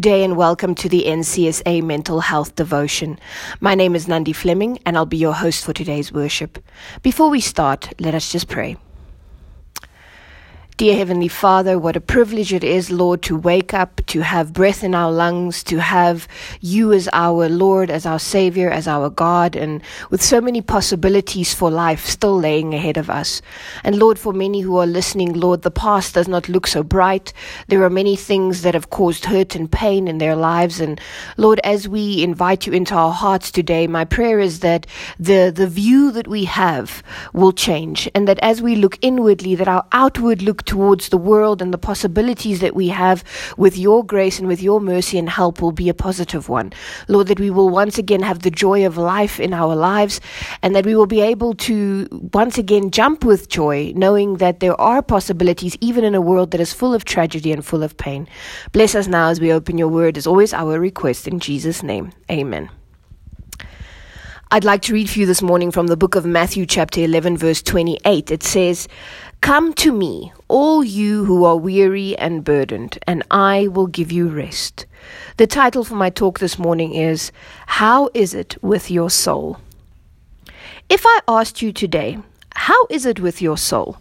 Good day and welcome to the NCSA Mental Health Devotion. My name is Nandi Fleming and I'll be your host for today's worship. Before we start, let us just pray. Dear Heavenly Father, what a privilege it is, Lord, to wake up, to have breath in our lungs, to have you as our Lord, as our Savior, as our God, and with so many possibilities for life still laying ahead of us. And Lord, for many who are listening, Lord, the past does not look so bright. There are many things that have caused hurt and pain in their lives. And Lord, as we invite you into our hearts today, my prayer is that the, the view that we have will change, and that as we look inwardly, that our outward look towards the world and the possibilities that we have with your grace and with your mercy and help will be a positive one. Lord, that we will once again have the joy of life in our lives and that we will be able to once again jump with joy, knowing that there are possibilities even in a world that is full of tragedy and full of pain. Bless us now as we open your word, as always our request in Jesus' name. Amen. I'd like to read for you this morning from the book of Matthew, chapter 11, verse 28. It says, Come to me, all you who are weary and burdened, and I will give you rest. The title for my talk this morning is How is it with your soul? If I asked you today, How is it with your soul?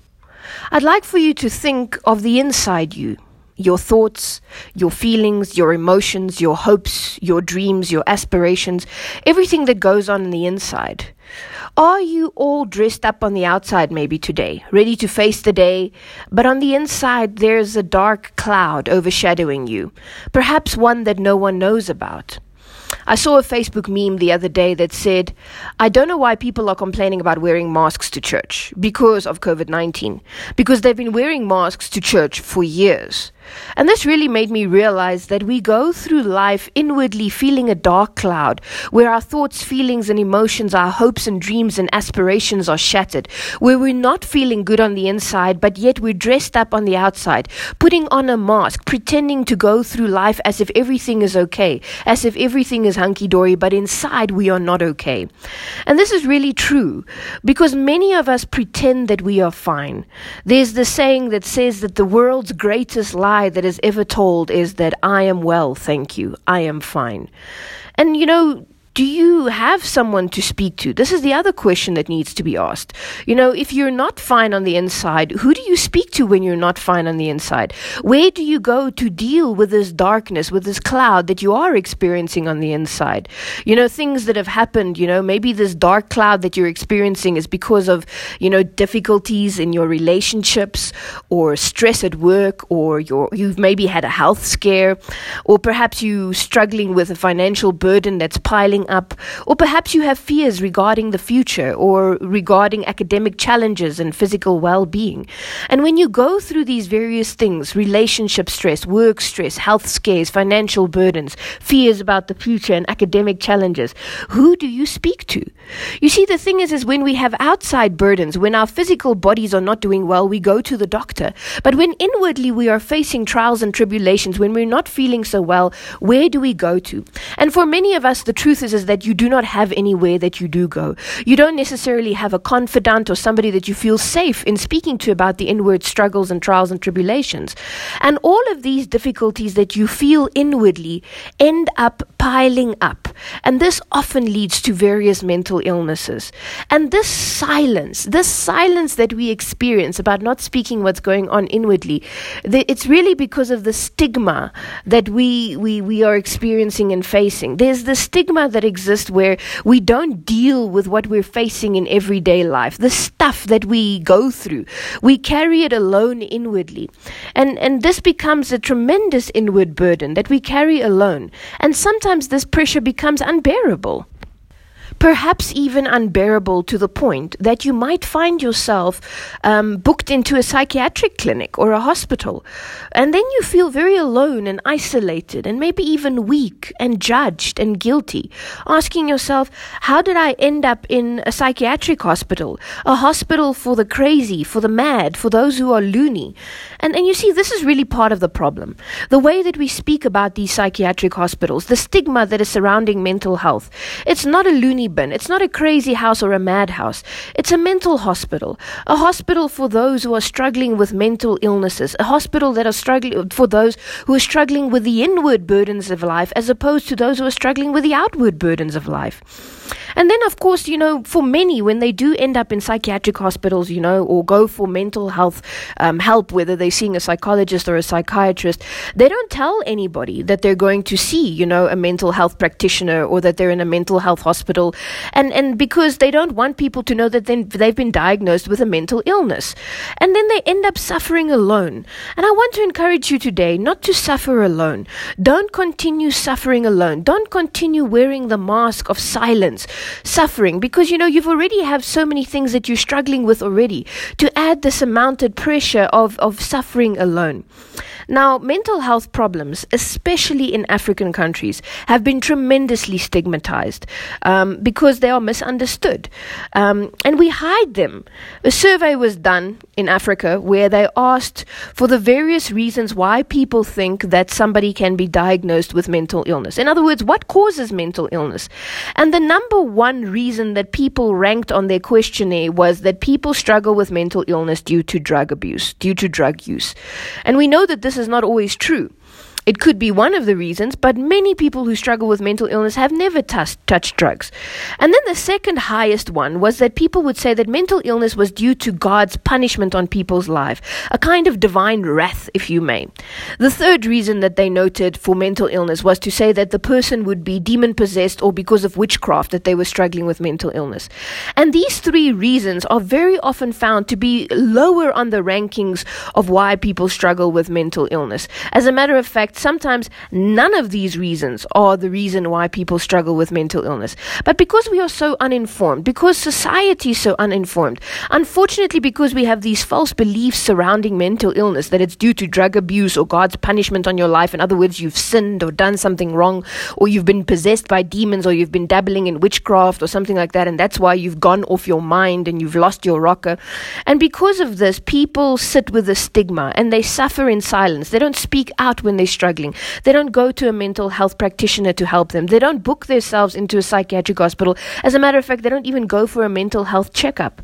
I'd like for you to think of the inside you your thoughts, your feelings, your emotions, your hopes, your dreams, your aspirations, everything that goes on in the inside. Are you all dressed up on the outside maybe today, ready to face the day, but on the inside there's a dark cloud overshadowing you, perhaps one that no one knows about? I saw a Facebook meme the other day that said, I don't know why people are complaining about wearing masks to church because of COVID 19, because they've been wearing masks to church for years. And this really made me realize that we go through life inwardly feeling a dark cloud where our thoughts, feelings, and emotions, our hopes and dreams and aspirations are shattered, where we're not feeling good on the inside, but yet we're dressed up on the outside, putting on a mask, pretending to go through life as if everything is okay, as if everything is hunky dory, but inside we are not okay. And this is really true because many of us pretend that we are fine. There's the saying that says that the world's greatest lie lie that is ever told is that I am well, thank you, I am fine. And you know, do you have someone to speak to? This is the other question that needs to be asked. You know, if you're not fine on the inside, who do you speak to when you're not fine on the inside? Where do you go to deal with this darkness, with this cloud that you are experiencing on the inside? You know, things that have happened, you know, maybe this dark cloud that you're experiencing is because of, you know, difficulties in your relationships or stress at work or you you've maybe had a health scare or perhaps you're struggling with a financial burden that's piling up, or perhaps you have fears regarding the future or regarding academic challenges and physical well being. And when you go through these various things relationship stress, work stress, health scares, financial burdens, fears about the future, and academic challenges who do you speak to? You see, the thing is, is when we have outside burdens, when our physical bodies are not doing well, we go to the doctor. But when inwardly we are facing trials and tribulations, when we're not feeling so well, where do we go to? And for many of us, the truth is, is that you do not have anywhere that you do go. You don't necessarily have a confidant or somebody that you feel safe in speaking to about the inward struggles and trials and tribulations. And all of these difficulties that you feel inwardly end up piling up. And this often leads to various mental illnesses. And this silence, this silence that we experience about not speaking what's going on inwardly, it's really because of the stigma that we, we, we are experiencing and facing. There's the stigma that exist where we don't deal with what we're facing in everyday life, the stuff that we go through. We carry it alone inwardly. And, and this becomes a tremendous inward burden that we carry alone. And sometimes this pressure becomes unbearable perhaps even unbearable to the point that you might find yourself um, booked into a psychiatric clinic or a hospital. And then you feel very alone and isolated and maybe even weak and judged and guilty, asking yourself, how did I end up in a psychiatric hospital? A hospital for the crazy, for the mad, for those who are loony. And, and you see, this is really part of the problem. The way that we speak about these psychiatric hospitals, the stigma that is surrounding mental health, it's not a loony It's not a crazy house or a madhouse. It's a mental hospital. A hospital for those who are struggling with mental illnesses. A hospital that are struggling for those who are struggling with the inward burdens of life as opposed to those who are struggling with the outward burdens of life. And then, of course, you know, for many, when they do end up in psychiatric hospitals, you know, or go for mental health um, help, whether they're seeing a psychologist or a psychiatrist, they don't tell anybody that they're going to see, you know, a mental health practitioner or that they're in a mental health hospital. And, and because they don't want people to know that then they've been diagnosed with a mental illness. And then they end up suffering alone. And I want to encourage you today not to suffer alone. Don't continue suffering alone. Don't continue wearing the mask of silence suffering because you know you've already have so many things that you're struggling with already to add this amounted pressure of, of suffering alone. Now, mental health problems, especially in African countries, have been tremendously stigmatized um, because they are misunderstood. Um, and we hide them. A survey was done in Africa where they asked for the various reasons why people think that somebody can be diagnosed with mental illness. In other words, what causes mental illness? And the number one reason that people ranked on their questionnaire was that people struggle with mental illness due to drug abuse, due to drug use. And we know that this is not always true. It could be one of the reasons, but many people who struggle with mental illness have never t- touched drugs. And then the second highest one was that people would say that mental illness was due to God's punishment on people's life, a kind of divine wrath, if you may. The third reason that they noted for mental illness was to say that the person would be demon possessed or because of witchcraft that they were struggling with mental illness. And these three reasons are very often found to be lower on the rankings of why people struggle with mental illness. As a matter of fact, sometimes none of these reasons are the reason why people struggle with mental illness. But because we are so uninformed, because society is so uninformed, unfortunately, because we have these false beliefs surrounding mental illness that it's due to drug abuse or God's punishment on your life. In other words, you've sinned or done something wrong, or you've been possessed by demons, or you've been dabbling in witchcraft or something like that, and that's why you've gone off your mind and you've lost your rocker. And because of this, people sit with the stigma and they suffer in silence. They don't speak out when they struggling. They don't go to a mental health practitioner to help them. They don't book themselves into a psychiatric hospital. As a matter of fact, they don't even go for a mental health checkup.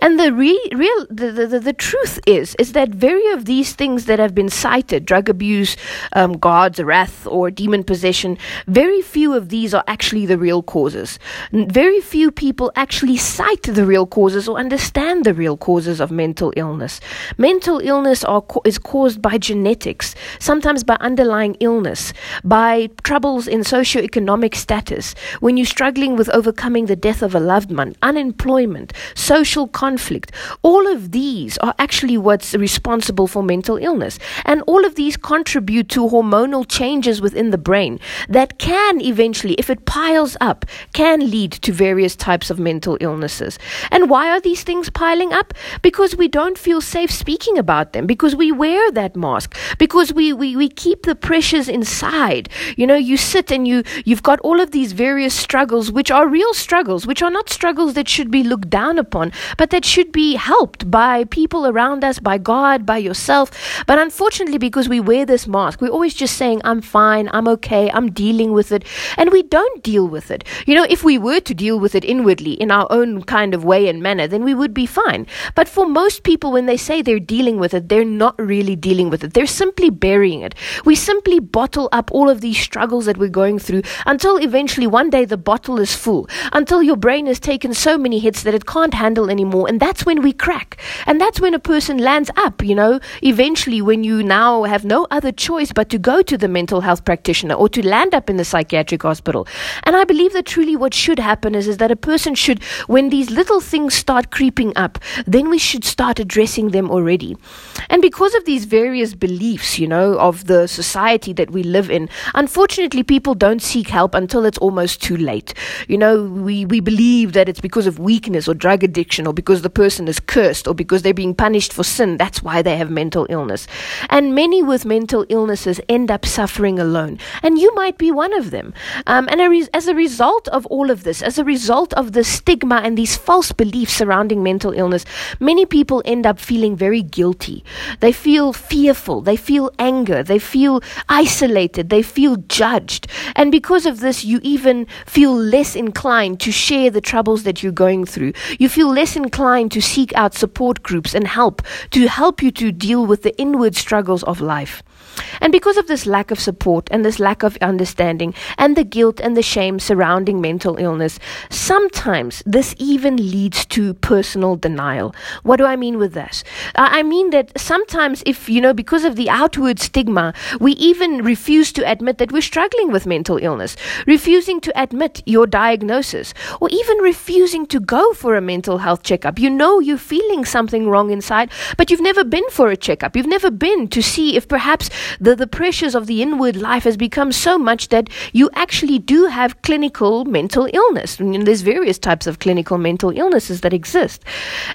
And the re- real the, the, the, truth is is that very of these things that have been cited, drug abuse, um, God's wrath, or demon possession, very few of these are actually the real causes. Very few people actually cite the real causes or understand the real causes of mental illness. Mental illness are, is caused by genetics, sometimes by underlying illness, by troubles in socioeconomic status, when you're struggling with overcoming the death of a loved one, unemployment, social conflict. All of these are actually what's responsible for mental illness. And all of these contribute to hormonal changes within the brain that can eventually, if it piles up, can lead to various types of mental illnesses. And why are these things piling up? Because we don't feel safe speaking about them, because we wear that mask, because we, we, we keep the pressures inside. You know, you sit and you, you've got all of these various struggles, which are real struggles, which are not struggles that should be looked down upon, but that should be helped by people around us, by God, by yourself. But unfortunately, because we wear this mask, we're always just saying, I'm fine, I'm okay, I'm dealing with it. And we don't deal with it. You know, if we were to deal with it inwardly in our own kind of way and manner, then we would be fine. But for most people, when they say they're dealing with it, they're not really dealing with it. They're simply burying it. We simply bottle up all of these struggles that we're going through until eventually one day the bottle is full, until your brain has taken so many hits that it can't handle anymore anymore. And that's when we crack. And that's when a person lands up, you know, eventually when you now have no other choice but to go to the mental health practitioner or to land up in the psychiatric hospital. And I believe that truly what should happen is, is that a person should, when these little things start creeping up, then we should start addressing them already. And because of these various beliefs, you know, of the society that we live in, unfortunately, people don't seek help until it's almost too late. You know, we, we believe that it's because of weakness or drug addiction or because the person is cursed or because they're being punished for sin. That's why they have mental illness. And many with mental illnesses end up suffering alone. And you might be one of them. Um, and as a result of all of this, as a result of the stigma and these false beliefs surrounding mental illness, many people end up feeling very guilty. They feel fearful. They feel anger. They feel isolated. They feel judged. And because of this, you even feel less inclined to share the troubles that you're going through. You feel less inclined to seek out support groups and help to help you to deal with the inward struggles of life. And because of this lack of support and this lack of understanding and the guilt and the shame surrounding mental illness, sometimes this even leads to personal denial. What do I mean with this? Uh, I mean that sometimes, if you know, because of the outward stigma, we even refuse to admit that we're struggling with mental illness, refusing to admit your diagnosis, or even refusing to go for a mental health checkup. You know you're feeling something wrong inside, but you've never been for a checkup. You've never been to see if perhaps the, the pressures of the inward life has become so much that you actually do have clinical mental illness. I mean, there's various types of clinical mental illnesses that exist.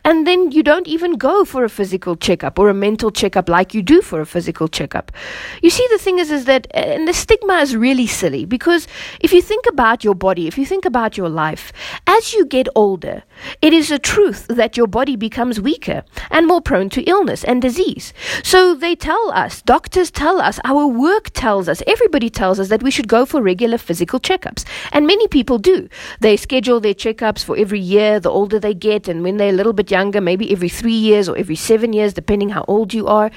And then you don't even go for a physical checkup or a mental checkup like you do for a physical checkup. You see, the thing is, is that, and the stigma is really silly because if you think about your body, if you think about your life, as you get older, it is a truth that your body becomes weaker and more prone to illness and disease. So they tell us, doctors tell us, our work tells us, everybody tells us that we should go for regular physical checkups. And many people do. They schedule their checkups for every year, the older they get, and when they're a little bit younger, maybe every three years or every seven years, depending how old you are.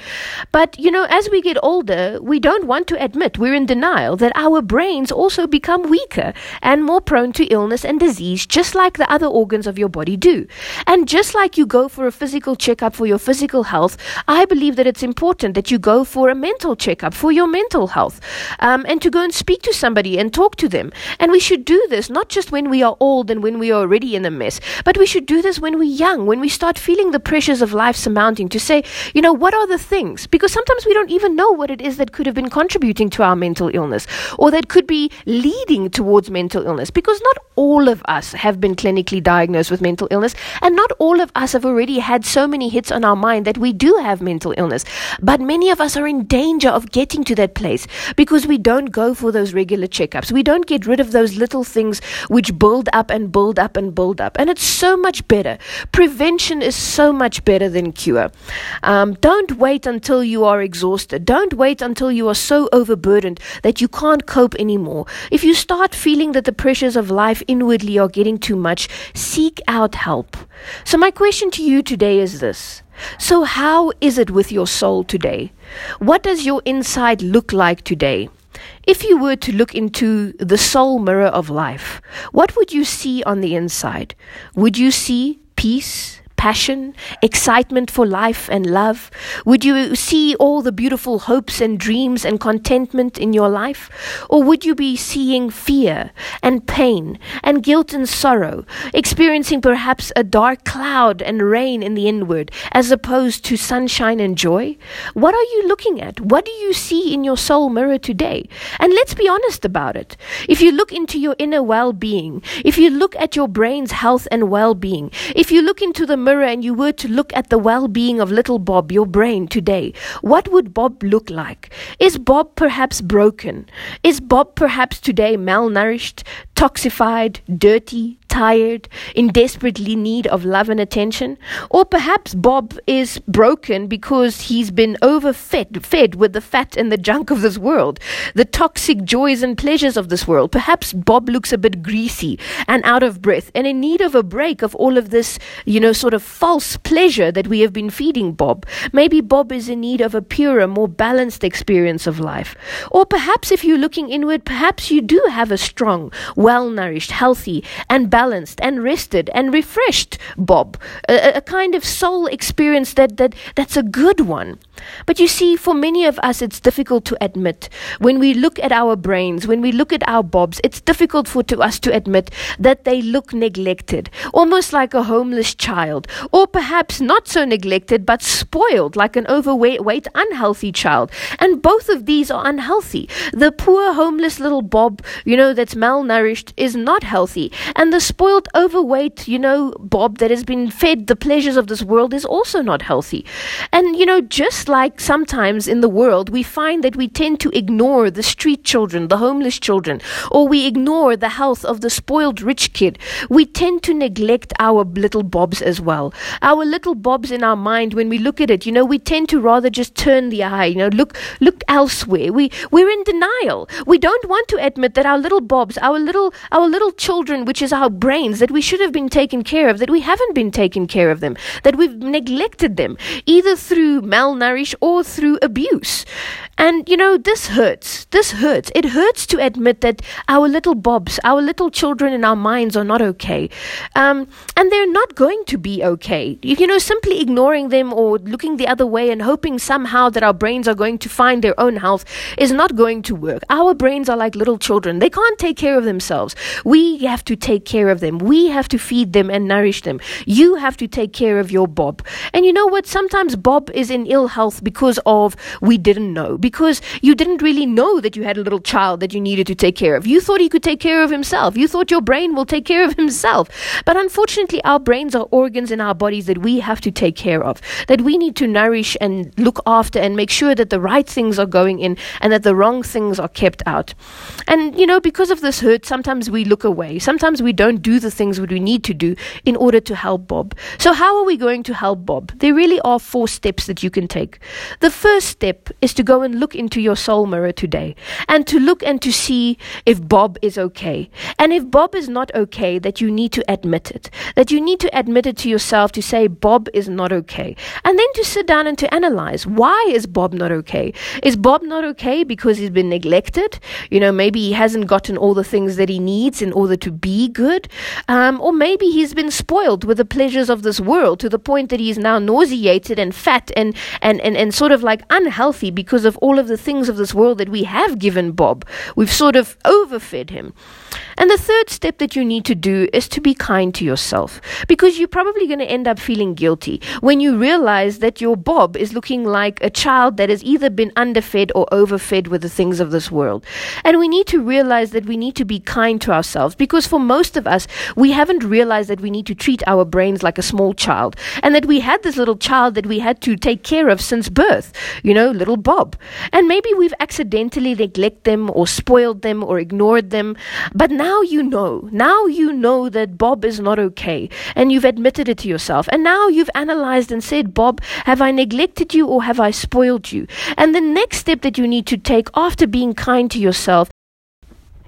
But, you know, as we get older, we don't want to admit, we're in denial, that our brains also become weaker and more prone to illness and disease, just like the other organs of your body do. And just like you go for a physical checkup for your physical health, I believe that it's important that you go for a mental mental checkup for your mental health um, and to go and speak to somebody and talk to them. And we should do this not just when we are old and when we are already in a mess, but we should do this when we're young, when we start feeling the pressures of life surmounting to say, you know, what are the things? Because sometimes we don't even know what it is that could have been contributing to our mental illness or that could be leading towards mental illness. Because not all of us have been clinically diagnosed with mental illness, and not all of us have already had so many hits on our mind that we do have mental illness. But many of us are in danger danger of getting to that place because we don't go for those regular checkups. We don't get rid of those little things which build up and build up and build up. And it's so much better. Prevention is so much better than cure. Um, don't wait until you are exhausted. Don't wait until you are so overburdened that you can't cope anymore. If you start feeling that the pressures of life inwardly are getting too much, seek out help. So, my question to you today is this so, how is it with your soul today? What does your inside look like today? If you were to look into the soul mirror of life, what would you see on the inside? Would you see peace, passion, excitement for life and love? Would you see all the beautiful hopes and dreams and contentment in your life? Or would you be seeing fear and pain and guilt and sorrow, experiencing perhaps a dark cloud and rain in the inward as opposed to sunshine and joy? What are you looking at? What do you see in your soul mirror today? And let's be honest about it. If you look into your inner well being, if you look at your brain's health and well being, if you look into the mirror and you were to look at the well being of little Bob, your brain today, what would Bob look like? Is Bob perhaps broken? Is Bob perhaps today malnourished, toxified, dirty, tired, in desperately need of love and attention? Or perhaps Bob is broken because he's been overfed fed with the fat and the junk of this world, the toxic joys and pleasures of this world. Perhaps Bob looks a bit greasy and out of breath and in need of a break of all of this, you know, sort of false pleasure that we have been feeding Bob. Maybe Bob is in need of a purer, more balanced experience of life. Or perhaps if you're looking inward, perhaps you do have a strong, well nourished, healthy, and balanced and rested and refreshed Bob, a, a kind of soul experience that, that that's a good one. But you see, for many of us, it's difficult to admit. When we look at our brains, when we look at our bobs, it's difficult for to us to admit that they look neglected, almost like a homeless child, or perhaps not so neglected but spoiled, like an overweight, unhealthy child. And both of these are unhealthy. The poor, homeless little bob, you know, that's malnourished malnourished is not healthy. And the spoiled, overweight, you know, Bob that has been fed the pleasures of this world is also not healthy. And, you know, just like sometimes in the world, we find that we tend to ignore the street children, the homeless children, or we ignore the health of the spoiled rich kid. We tend to neglect our little Bobs as well. Our little Bobs in our mind, when we look at it, you know, we tend to rather just turn the eye, you know, look, look elsewhere. We, we're in denial. We don't want to admit that our little Bobs, our little, our little children, which is our brains, that we should have been taken care of, that we haven't been taken care of them, that we've neglected them, either through malnourish or through abuse. And, you know, this hurts. This hurts. It hurts to admit that our little Bobs, our little children in our minds are not okay. Um, and they're not going to be okay. You know, simply ignoring them or looking the other way and hoping somehow that our brains are going to find their own health is not going to work. Our brains are like little children. They can't take care of themselves. We have to take care of them. We have to feed them and nourish them. You have to take care of your Bob. And you know what? Sometimes Bob is in ill health because of we didn't know because you didn't really know that you had a little child that you needed to take care of. You thought he could take care of himself. You thought your brain will take care of himself. But unfortunately, our brains are organs in our bodies that we have to take care of, that we need to nourish and look after and make sure that the right things are going in and that the wrong things are kept out. And, you know, because of this hurt, sometimes we look away. Sometimes we don't do the things that we need to do in order to help Bob. So, how are we going to help Bob? There really are four steps that you can take. The first step is to go and look into your soul mirror today and to look and to see if Bob is okay. And if Bob is not okay, that you need to admit it. That you need to admit it to yourself to say, Bob is not okay. And then to sit down and to analyze why is Bob not okay? Is Bob not okay because he's been neglected? You know, maybe he hasn't gotten all the things that he needs in order to be good. Um, or maybe he's been spoiled with the pleasures of this world to the point that he's now nauseated and fat and, and, and, and sort of like unhealthy because of all of the things of this world that we have given Bob. We've sort of overfed him. And the third step that you need to do is to be kind to yourself because you're probably going to end up feeling guilty when you realize that your Bob is looking like a child that has either been underfed or overfed with the things of this world. And we need to realize that we need to be kind to ourselves because for most of us, we haven't realized that we need to treat our brains like a small child and that we had this little child that we had to take care of since birth, you know, little Bob. And maybe we've accidentally neglected them or spoiled them or ignored them. But now you know. Now you know that Bob is not okay. And you've admitted it to yourself. And now you've analyzed and said, Bob, have I neglected you or have I spoiled you? And the next step that you need to take after being kind to yourself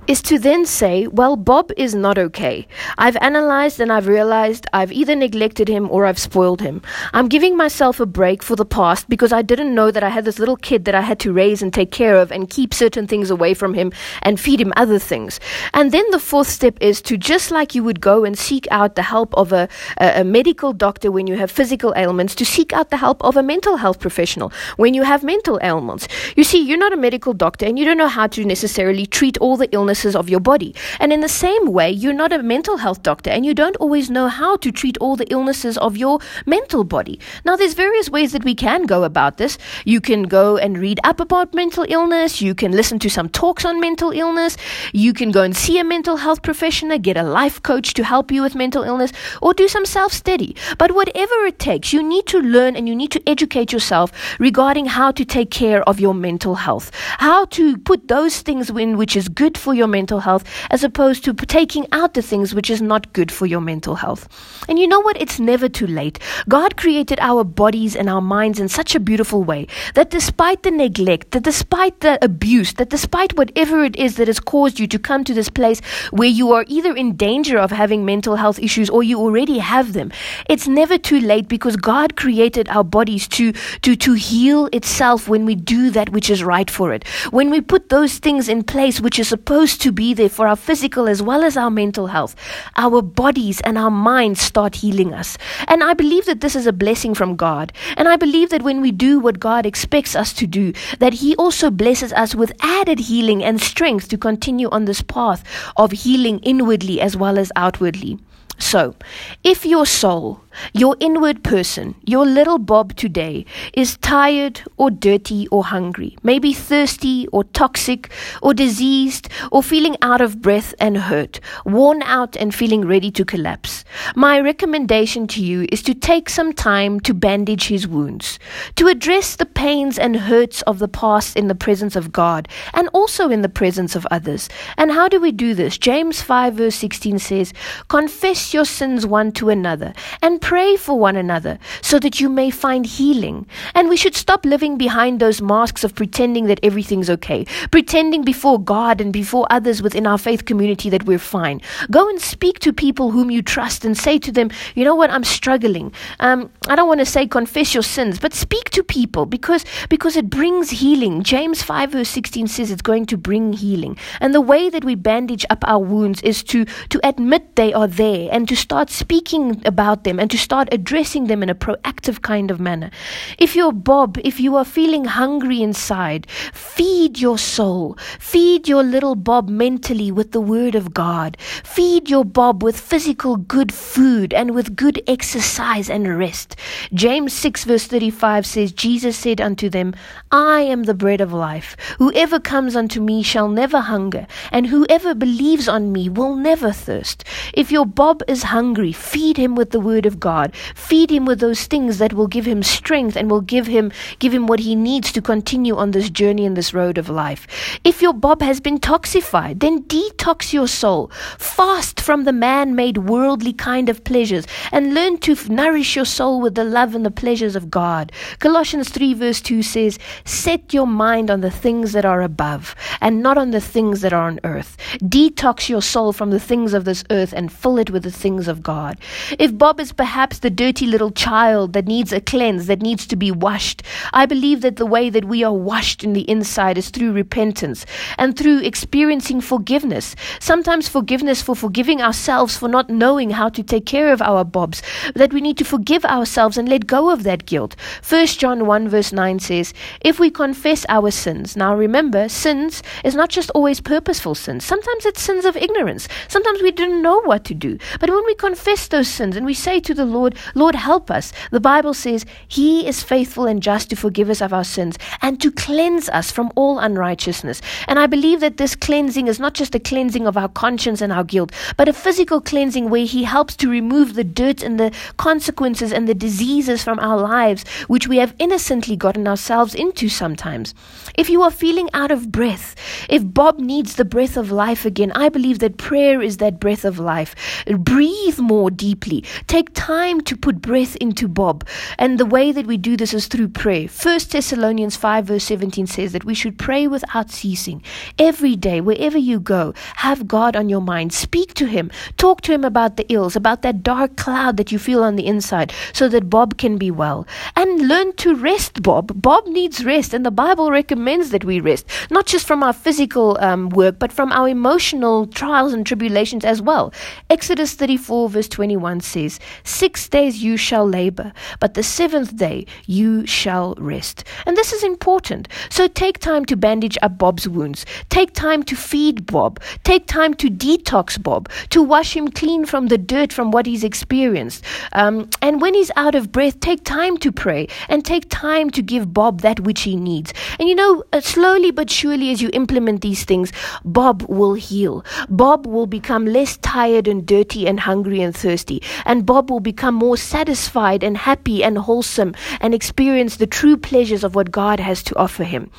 is to then say, well, Bob is not okay. I've analyzed and I've realized I've either neglected him or I've spoiled him. I'm giving myself a break for the past because I didn't know that I had this little kid that I had to raise and take care of and keep certain things away from him and feed him other things. And then the fourth step is to just like you would go and seek out the help of a, a, a medical doctor when you have physical ailments, to seek out the help of a mental health professional when you have mental ailments. You see, you're not a medical doctor and you don't know how to necessarily treat all the illnesses of your body. And in the same way, you're not a mental health doctor and you don't always know how to treat all the illnesses of your mental body. Now, there's various ways that we can go about this. You can go and read up about mental illness. You can listen to some talks on mental illness. You can go and see a mental health professional, get a life coach to help you with mental illness, or do some self study. But whatever it takes, you need to learn and you need to educate yourself regarding how to take care of your mental health, how to put those things in which is good for your mental health as opposed to taking out the things which is not good for your mental health. And you know what? It's never too late. God created our bodies and our minds in such a beautiful way that despite the neglect, that despite the abuse, that despite whatever it is that has caused you to come to this place where you are either in danger of having mental health issues or you already have them, it's never too late because God created our bodies to, to, to heal itself when we do that which is right for it. When we put those things in place which is supposed to be there for our physical as well as our mental health, our bodies and our minds start healing us. And I believe that this is a blessing from God. And I believe that when we do what God expects us to do, that He also blesses us with added healing and strength to continue on this path of healing inwardly as well as outwardly. So, if your soul your inward person, your little Bob today, is tired or dirty or hungry, maybe thirsty or toxic or diseased or feeling out of breath and hurt, worn out and feeling ready to collapse. My recommendation to you is to take some time to bandage his wounds, to address the pains and hurts of the past in the presence of God and also in the presence of others. And how do we do this? James 5 verse 16 says, Confess your sins one to another and pray for one another so that you may find healing. And we should stop living behind those masks of pretending that everything's okay, pretending before God and before others within our faith community that we're fine. Go and speak to people whom you trust and say to them, you know what, I'm struggling. Um, I don't want to say confess your sins, but speak to people because, because it brings healing. James 5 verse 16 says it's going to bring healing. And the way that we bandage up our wounds is to, to admit they are there and to start speaking about them and to start addressing them in a proactive kind of manner. If you're Bob, if you are feeling hungry inside, feed your soul. Feed your little Bob mentally with the Word of God. Feed your Bob with physical good food and with good exercise and rest. James 6 verse 35 says, Jesus said unto them, I am the bread of life. Whoever comes unto me shall never hunger, and whoever believes on me will never thirst. If your Bob is hungry, feed him with the Word of God. Feed him with those things that will give him strength and will give him give him what he needs to continue on this journey in this road of life. If your bob has been toxified, then detox your soul. Fast from the man-made worldly kind of pleasures and learn to nourish your soul with the love and the pleasures of God. Colossians 3 verse 2 says, "Set your mind on the things that are above and not on the things that are on earth. Detox your soul from the things of this earth and fill it with the things of God." If Bob is perhaps the dirty little child that needs a cleanse, that needs to be washed. I believe that the way that we are washed in the inside is through repentance and through experiencing forgiveness. Sometimes forgiveness for forgiving ourselves for not knowing how to take care of our bobs, that we need to forgive ourselves and let go of that guilt. 1 John 1 verse 9 says, If we confess our sins, now remember, sins is not just always purposeful sins. Sometimes it's sins of ignorance. Sometimes we didn't know what to do. But when we confess those sins and we say to the Lord, Lord, help us. The Bible says He is faithful and just to forgive us of our sins and to cleanse us from all unrighteousness. And I believe that this cleansing is not just a cleansing of our conscience and our guilt, but a physical cleansing where He helps to remove the dirt and the consequences and the diseases from our lives, which we have innocently gotten ourselves into sometimes. If you are feeling out of breath, if Bob needs the breath of life again, I believe that prayer is that breath of life. Breathe more deeply. Take time to put breath into Bob. And the way that we do this is through prayer. First Thessalonians 5 verse 17 says that we should pray without ceasing. Every day, wherever you go, have God on your mind. Speak to Him. Talk to Him about the ills, about that dark cloud that you feel on the inside, so that Bob can be well. And learn to rest, Bob. Bob needs rest, and the Bible recommends that we rest, not just from our physical um, work, but from our emotional trials and tribulations as well. Exodus 34 verse 21 says, Six days you shall labor, but the seventh day you shall rest. And this is important. So take time to bandage up Bob's wounds. Take time to feed Bob. Take time to detox Bob, to wash him clean from the dirt from what he's experienced. Um, and when he's out of breath, take time to pray and take time to give Bob that which he needs. And you know, uh, slowly but surely, as you implement these things, Bob will heal. Bob will become less tired and dirty and hungry and thirsty. And Bob will become more satisfied and happy and wholesome and experience the true pleasures of what God has to offer him.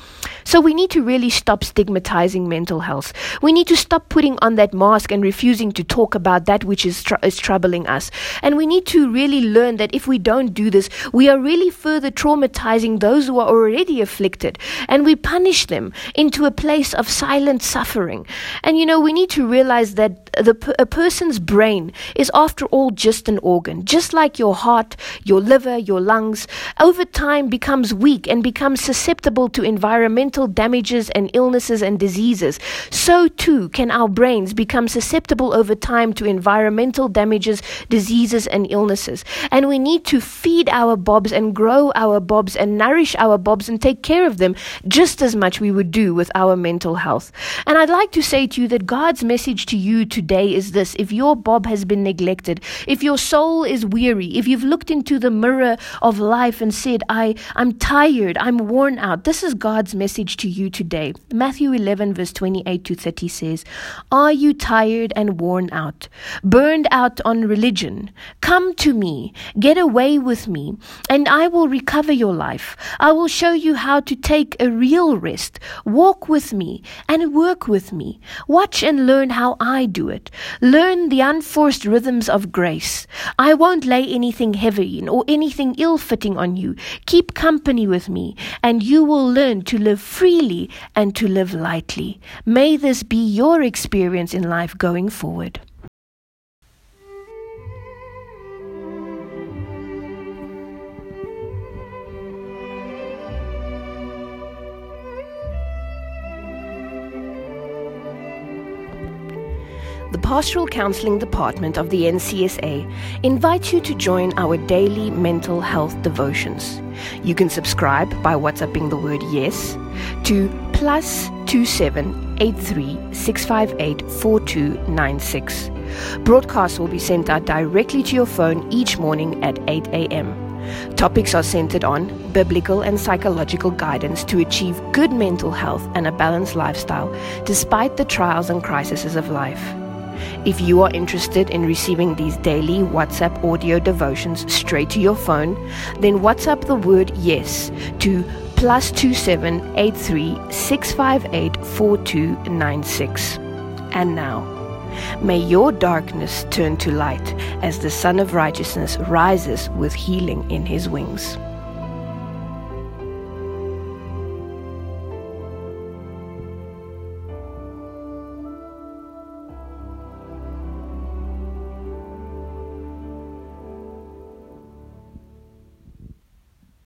So we need to really stop stigmatizing mental health. We need to stop putting on that mask and refusing to talk about that which is, tr- is troubling us. And we need to really learn that if we don't do this, we are really further traumatizing those who are already afflicted and we punish them into a place of silent suffering. And you know, we need to realize that the, a person's brain is after all just an organ, just like your heart, your liver, your lungs, over time becomes weak and becomes susceptible to environmental damages and illnesses and diseases. So too can our brains become susceptible over time to environmental damages, diseases, and illnesses. And we need to feed our bobs and grow our bobs and nourish our bobs and take care of them just as much we would do with our mental health. And I'd like to say to you that God's message to you today is this if your Bob has been neglected, if your soul is weary, if you've looked into the mirror of life and said, I, I'm tired, I'm worn out, this is God's message to you today. Matthew 11, verse 28 to 30 says, Are you tired and worn out, burned out on religion? Come to me, get away with me, and I will recover your life. I will show you how to take a real rest. Walk with me and work with me. Watch and learn how I do it. Learn the unforced rhythms of grace. I won't lay anything heavy or anything ill fitting on you. Keep company with me, and you will learn to live freely and to live lightly. May this be your experience in life going forward. The Pastoral Counseling Department of the NCSA invites you to join our daily mental health devotions. You can subscribe by WhatsApping the word yes to plus 2783 Broadcasts will be sent out directly to your phone each morning at 8 a.m. Topics are centered on biblical and psychological guidance to achieve good mental health and a balanced lifestyle despite the trials and crises of life. If you are interested in receiving these daily WhatsApp audio devotions straight to your phone, then WhatsApp the word yes to plus two seven eight three six five eight four two nine six. And now, may your darkness turn to light as the Sun of Righteousness rises with healing in his wings.